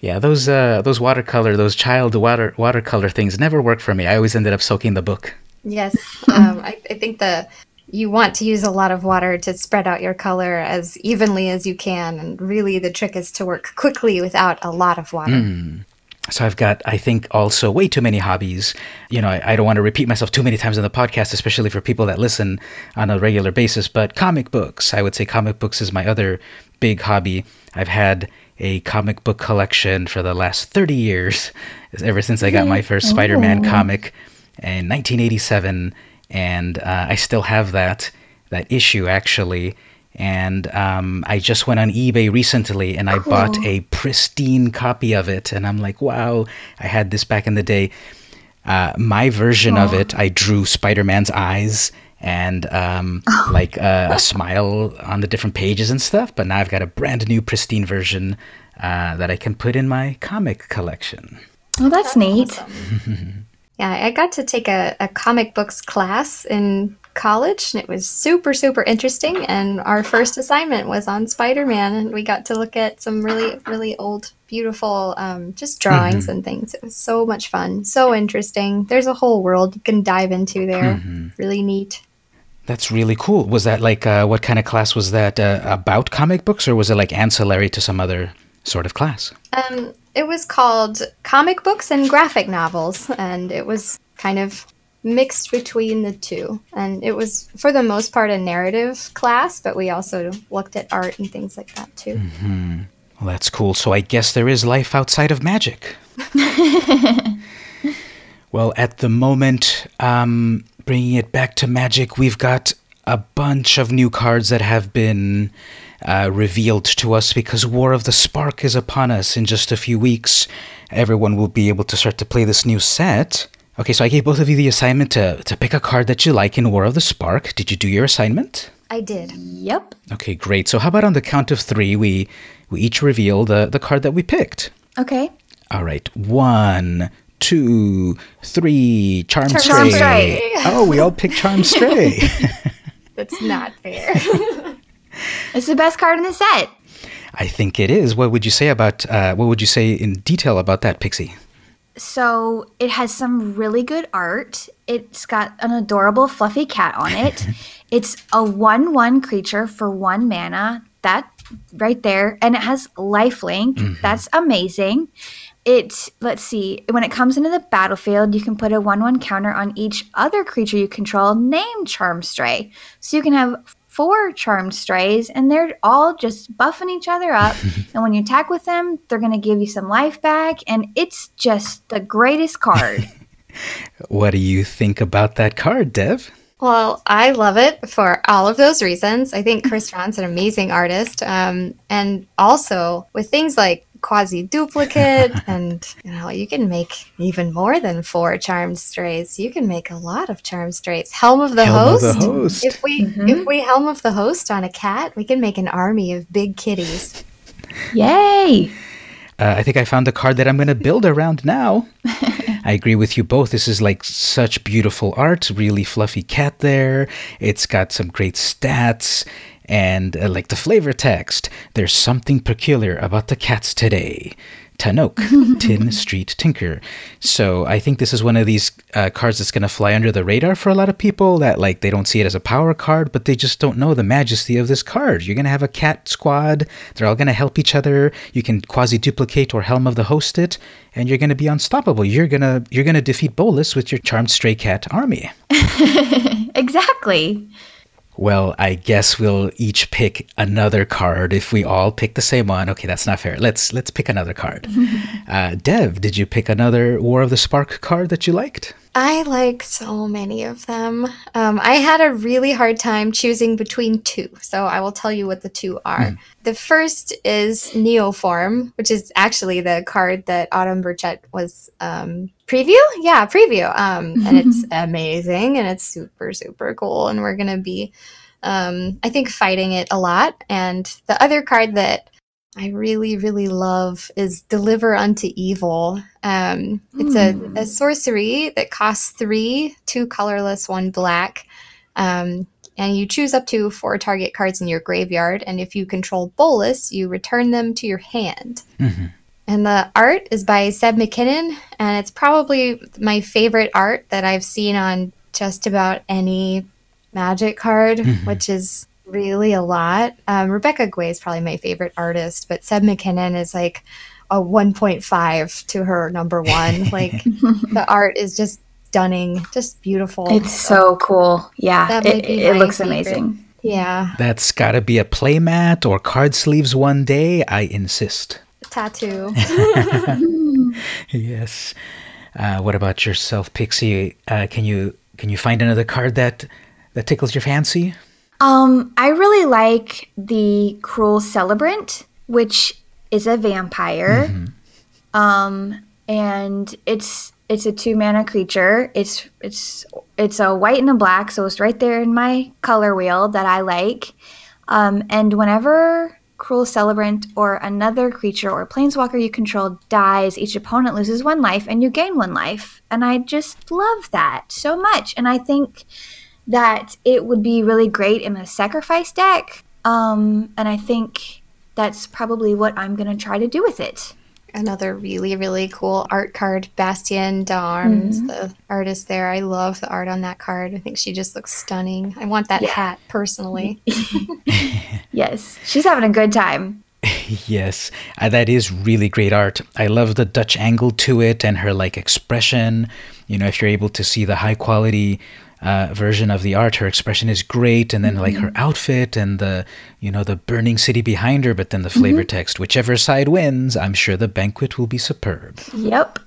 Yeah, those uh, those watercolor, those child water watercolor things never work for me. I always ended up soaking the book. Yes, um, I, I think the you want to use a lot of water to spread out your color as evenly as you can, and really the trick is to work quickly without a lot of water. Hmm. So I've got, I think, also way too many hobbies. You know, I, I don't want to repeat myself too many times in the podcast, especially for people that listen on a regular basis. But comic books, I would say comic books is my other big hobby. I've had a comic book collection for the last 30 years, ever since I got my first Spider Man oh. comic in 1987. And uh, I still have that, that issue actually. And um, I just went on eBay recently and I bought a pristine copy of it. And I'm like, wow, I had this back in the day. Uh, my version of it, I drew Spider Man's eyes and um, like uh, a smile on the different pages and stuff. But now I've got a brand new pristine version uh, that I can put in my comic collection. Well, that's neat. Yeah, I got to take a, a comic books class in college, and it was super, super interesting. And our first assignment was on Spider Man, and we got to look at some really, really old, beautiful, um, just drawings and things. It was so much fun, so interesting. There's a whole world you can dive into there. Really neat. That's really cool. Was that like uh, what kind of class was that uh, about comic books, or was it like ancillary to some other sort of class? Um, it was called Comic Books and Graphic Novels, and it was kind of mixed between the two. And it was, for the most part, a narrative class, but we also looked at art and things like that too. Well, that's cool. So I guess there is life outside of magic. well, at the moment, um, bringing it back to magic, we've got a bunch of new cards that have been uh, revealed to us because War of the Spark is upon us in just a few weeks. Everyone will be able to start to play this new set. Okay, so I gave both of you the assignment to, to pick a card that you like in War of the Spark. Did you do your assignment? I did. Yep. Okay, great. So how about on the count of three, we we each reveal the, the card that we picked. Okay. All right. One, two, three. Charm, Charmed Stray. Stray. Oh, we all picked Charm Stray. That's not fair. It's the best card in the set. I think it is. What would you say about? Uh, what would you say in detail about that, Pixie? So it has some really good art. It's got an adorable fluffy cat on it. it's a 1 1 creature for one mana. That right there. And it has lifelink. That's amazing. It, let's see, when it comes into the battlefield, you can put a 1 1 counter on each other creature you control named Charmed Stray. So you can have four charmed strays and they're all just buffing each other up and when you attack with them they're going to give you some life back and it's just the greatest card What do you think about that card, Dev? Well, I love it for all of those reasons. I think Chris Rahn's an amazing artist. Um, and also with things like Quasiduplicate, and you know you can make even more than four charmed strays. You can make a lot of charmed strays. Helm of the, Helm of host. the host. If we if we helm of the host on a cat, we can make an army of big kitties. Yay! Uh, I think I found the card that I'm going to build around now. I agree with you both. This is like such beautiful art, really fluffy cat there. It's got some great stats. And uh, like the flavor text, there's something peculiar about the cats today. Tanok, Tin Street Tinker. So I think this is one of these uh, cards that's going to fly under the radar for a lot of people that like they don't see it as a power card, but they just don't know the majesty of this card. You're going to have a cat squad. They're all going to help each other. You can Quasiduplicate or helm of the host it, and you're going to be unstoppable. You're going to you're going to defeat Bolas with your charmed stray cat army. Exactly. Well, I guess we'll each pick another card. If we all pick the same one, okay, that's not fair. Let's let's pick another card. uh, Dev, did you pick another War of the Spark card that you liked? I like so many of them. Um, I had a really hard time choosing between two, so I will tell you what the two are. The first is Neoform, which is actually the card that Autumn Burchett was um, preview. Yeah, preview. Um, and it's amazing and it's super super cool, and we're gonna be, um, I think, fighting it a lot. And the other card that I really, really love is Deliver Unto Evil. Um, it's a, a sorcery that costs three, two colorless, one black. Um, and you choose up to four target cards in your graveyard. And if you control Bolas, you return them to your hand. And the art is by Seb McKinnon. And it's probably my favorite art that I've seen on just about any magic card, which is really a lot. Um, Rebecca Guay is probably my favorite artist, but Seb McKinnon is like a 1.5 to her number one. Like the art is just stunning, just beautiful. It's so cool. Yeah, That it, it looks favorite. amazing. yeah, That's got to be a playmat or card sleeves one day. I insist. tattoo. Yes. Uh, what about yourself, Pixie? Uh, can you can you find another card that that tickles your fancy? Um, I really like the Cruel Celebrant, which is a vampire. Um, and it's it's a two mana creature. It's it's it's a white and a black, so it's right there in my color wheel that I like. Um, and whenever Cruel Celebrant or another creature or planeswalker you control dies, each opponent loses one life and you gain one life. And I just love that so much. And I think that it would be really great in a sacrifice deck. Um, and I think that's probably what I'm going to try to do with it. Another really, really cool art card, Bastien Deharme, the artist there. I love the art on that card. I think she just looks stunning. I want that hat personally. Yes, she's having a good time. Yes, uh, that is really great art. I love the Dutch angle to it and her like expression. You know, if you're able to see the high quality uh, version of the art, her expression is great, and then like her outfit and the you know the burning city behind her, but then the flavor text, whichever side wins, I'm sure the banquet will be superb. Yep.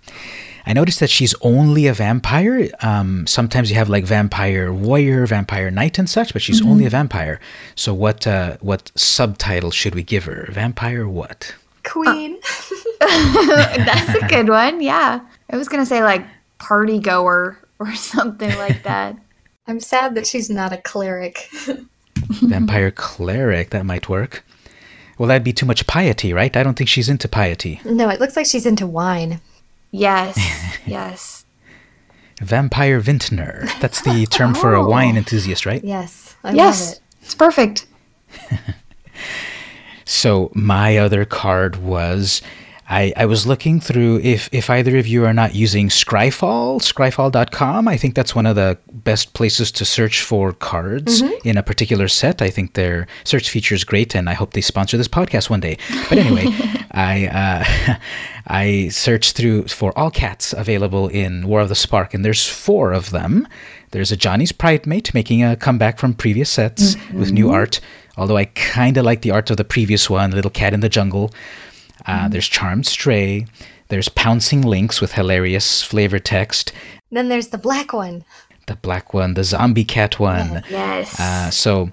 I noticed that she's only a vampire. Um, sometimes you have like vampire warrior, vampire knight, and such, but she's only a vampire. So what uh, what subtitle should we give her? Vampire what? Queen. That's a good one. Yeah. I was going to say like party goer or something like that. I'm sad that she's not a cleric. Vampire cleric. That might work. Well, that'd be too much piety, right? I don't think she's into piety. no, it looks like she's into wine. Yes. Yes. Vampire vintner. That's the term for a oh. wine enthusiast, right? Yes. I love yes. it. It's perfect. So my other card was I, I was looking through if, if either of you are not using Scryfall, scryfall.com. I think that's one of the best places to search for cards in a particular set. I think their search feature is great, and I hope they sponsor this podcast one day. But anyway, I uh, I searched through for all cats available in War of the Spark, and there's four of them. There's Ajani's Pridemate making a comeback from previous sets with new art. Although I kind of like the art of the previous one, Little Cat in the Jungle. Uh, There's Charmed Stray. There's Pouncing Lynx with hilarious flavor text. Then there's the black one. The black one, the zombie cat one. Yes. Uh, so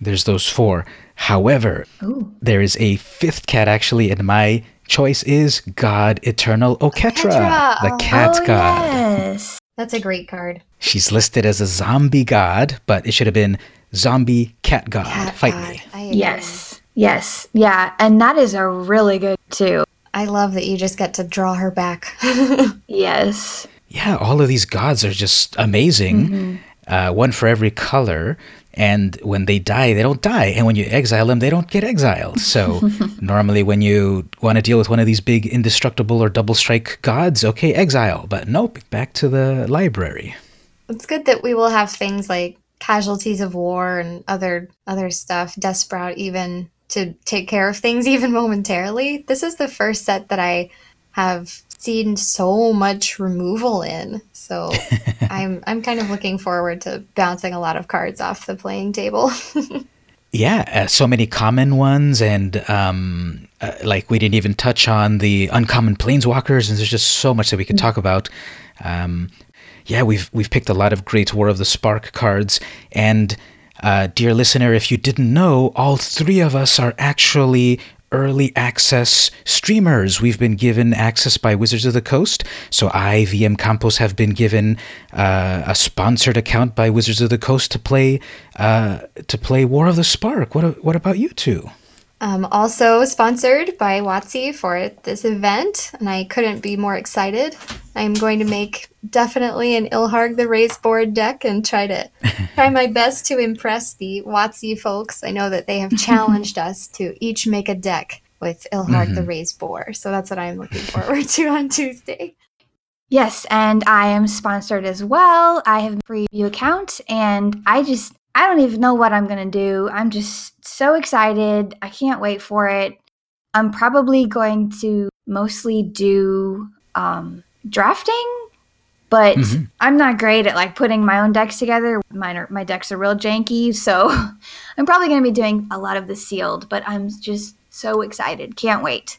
there's those four. However, Ooh. there is a fifth cat actually and my choice is God Eternal Oketra, Oketra. the cat oh, god. Yes. That's a great card. She's listed as a zombie god, but it should have been zombie cat god. Cat Fight god. me. Yes. Yes. Yeah. And that is a really good too. I love that you just get to draw her back. Yes. Yeah, all of these gods are just amazing. Mm-hmm. Uh, one for every color. And when they die, they don't die. And when you exile them, they don't get exiled. So normally, when you want to deal with one of these big indestructible or double strike gods, okay, exile. But nope, back to the library. it's good that we will have things like casualties of war and other other stuff, Despark even to take care of things even momentarily. This is the first set that I have seen so much removal in. So I'm I'm kind of looking forward to bouncing a lot of cards off the playing table. Yeah, uh, so many common ones, and um, uh, like we didn't even touch on the uncommon planeswalkers, and there's just so much that we could talk about. Um, yeah, we've we've picked a lot of great War of the Spark cards, and uh, dear listener, if you didn't know, all three of us are actually early access streamers. We've been given access by Wizards of the Coast. So I, VM Campos, have been given uh, a sponsored account by Wizards of the Coast to play uh, to play War of the Spark. What what about you two? Um, also sponsored by WotC for this event, and I couldn't be more excited. I'm going to make definitely an Ilharg the Raze-Boar deck and try to try my best to impress the WotC folks. I know that they have challenged us to each make a deck with Ilharg the Raze-Boar, so that's what I'm looking forward to on Tuesday. Yes, and I am sponsored as well. I have a preview account, and I just I don't even know what I'm gonna do. I'm just so excited. I can't wait for it. I'm probably going to mostly do um, drafting, but Mhm. I'm not great at like putting my own decks together. Mine are, my decks are real janky, so I'm probably going to be doing a lot of the sealed. But I'm just so excited. Can't wait.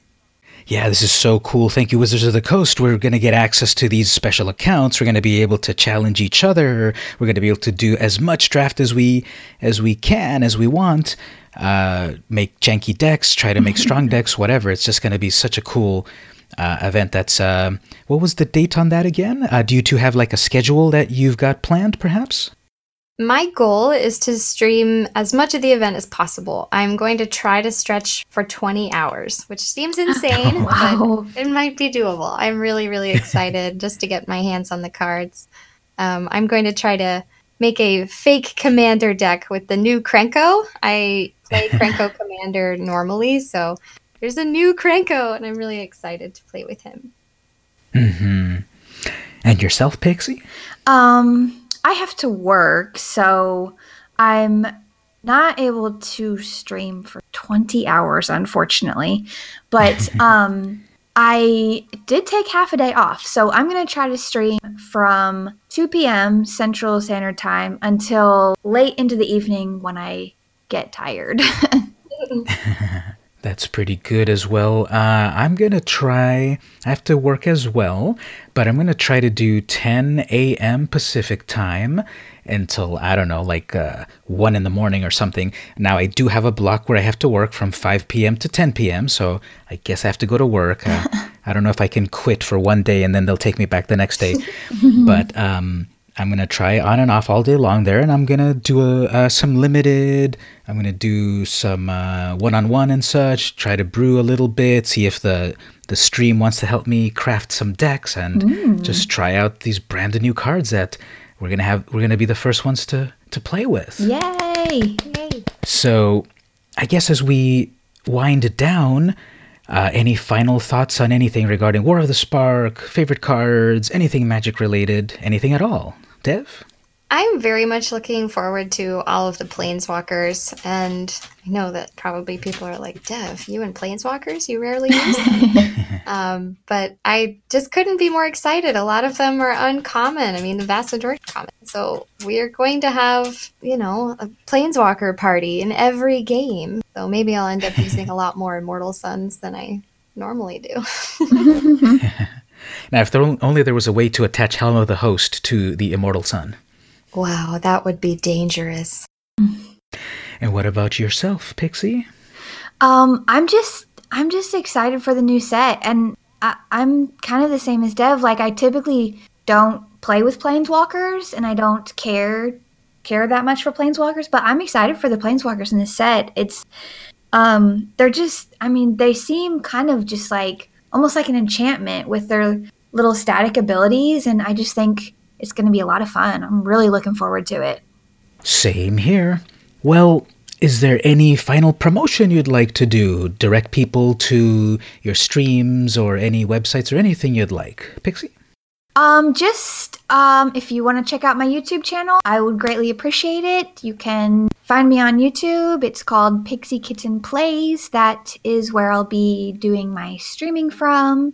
Yeah, this is so cool. Thank you, Wizards of the Coast. We're going to get access to these special accounts. We're going to be able to challenge each other. We're going to be able to do as much draft as we as we can, as we want. Uh, make janky decks, try to make strong decks, whatever. It's just going to be such a cool uh, event. That's um what was the date on that again? Uh, do you two have like a schedule that you've got planned, perhaps? My goal is to stream as much of the event as possible. I'm going to try to stretch for 20 hours, which seems insane, Wow. but it might be doable. I'm really, really excited just to get my hands on the cards. Um, I'm going to try to make a fake commander deck with the new Krenko. I play Krenko commander normally, so there's a new Krenko, and I'm really excited to play with him. Mm-hmm. And yourself, Pixie? Um, I have to work, so I'm not able to stream for 20 hours, unfortunately. But um, I did take half a day off, so I'm going to try to stream from 2 p.m. Central Standard Time until late into the evening when I get tired. That's pretty good as well. Uh, I'm going to try, I have to work as well, but I'm going to try to do 10 a.m. Pacific time until, I don't know, like uh, 1 in the morning or something. Now, I do have a block where I have to work from 5 p.m. to 10 p.m., so I guess I have to go to work. Uh, I don't know if I can quit for one day and then they'll take me back the next day. but um, I'm gonna try on and off all day long there, and I'm gonna do a, uh, some limited. I'm gonna do some uh, one-on-one and such. Try to brew a little bit, see if the the stream wants to help me craft some decks, and just try out these brand new cards that we're gonna have. We're gonna be the first ones to to play with. Yay! Yay! So, I guess as we wind down, uh, any final thoughts on anything regarding War of the Spark, favorite cards, anything magic related, anything at all? Dev? I'm very much looking forward to all of the planeswalkers, and I know that probably people are like, "Dev, you and planeswalkers? You rarely use them." um, but I just couldn't be more excited. A lot of them are uncommon. I mean, the vast majority are common. So we are going to have, you know, a planeswalker party in every game. So maybe I'll end up using a lot more Immortal Suns than I normally do. Now, if there only there was a way to attach Helm of the Host to the Immortal Sun. Wow, that would be dangerous. And what about yourself, Pixie? Um, I'm just I'm just excited for the new set, and I, I'm kind of the same as Dev. Like I typically don't play with planeswalkers, and I don't care care that much for planeswalkers, but I'm excited for the planeswalkers in this set. It's um they're just I mean, they seem kind of just like almost like an enchantment with their little static abilities and I just think it's going to be a lot of fun. I'm really looking forward to it. Same here. Well, is there any final promotion you'd like to do? Direct people to your streams or any websites or anything you'd like? Pixie? Um, just um, if you want to check out my YouTube channel, I would greatly appreciate it. You can find me on YouTube. It's called Pixie Kitten Plays. That is where I'll be doing my streaming from.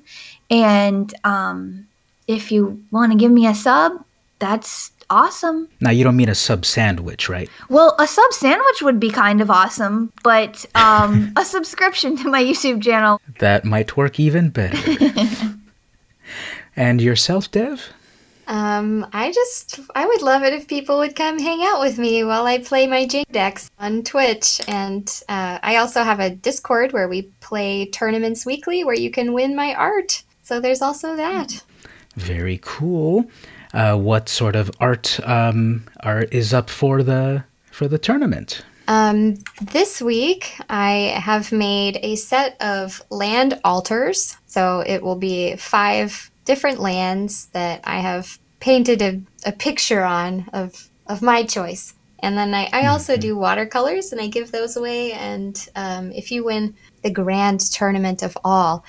And um, if you want to give me a sub, that's awesome. Now, you don't mean a sub sandwich, right? Well, a sub sandwich would be kind of awesome, but um, a subscription to my YouTube channel. That might work even better. and yourself, Dev? Um, I just I would love it if people would come hang out with me while I play my Jing decks on Twitch, and uh, I also have a Discord where we play tournaments weekly where you can win my art. So there's also that. Very cool. Uh, what sort of art um, are, is up for the for the tournament? Um, this week, I have made a set of land altars. So it will be five different lands that I have painted a, a picture on of, of my choice. And then I, I also mm-hmm. do watercolors and I give those away. And um, if you win the grand tournament of all,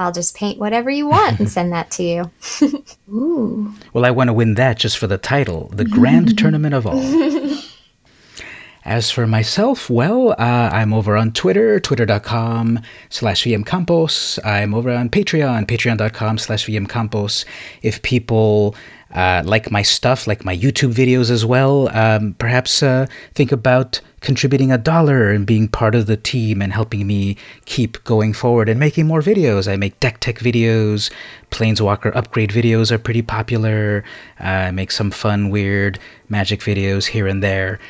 I'll just paint whatever you want and send that to you. Ooh. Well, I want to win that just for the title, the Grand Tournament of All. As for myself, well, uh, I'm over on Twitter, twitter.com slash vmcampos. I'm over on Patreon, patreon.com slash vmcampos. If people uh, like my stuff, like my YouTube videos as well, um, perhaps uh, think about contributing a dollar and being part of the team and helping me keep going forward and making more videos. I make deck tech videos, Planeswalker upgrade videos are pretty popular. Uh, I make some fun, weird magic videos here and there.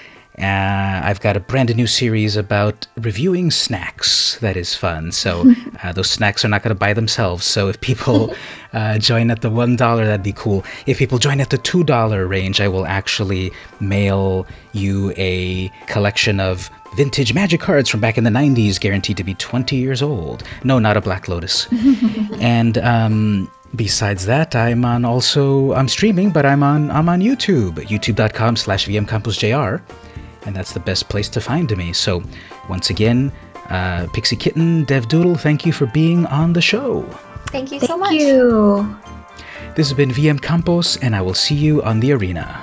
Uh, I've got a brand new series about reviewing snacks that is fun. So uh, those snacks are not going to buy themselves. So if people uh, join at the $1, that'd be cool. If people join at the $2 range, I will actually mail you a collection of vintage magic cards from back in the 90s, guaranteed to be 20 years old. No, not a Black Lotus. and, um, Besides that, I'm on also I'm streaming, but I'm on I'm on YouTube, youtube.com slash vmcamposjr and that's the best place to find me. So, once again, uh, Pixie Kitten, Dev Doodle, thank you for being on the show. Thank you thank so much. You. This has been VM Campos, and I will see you on the arena.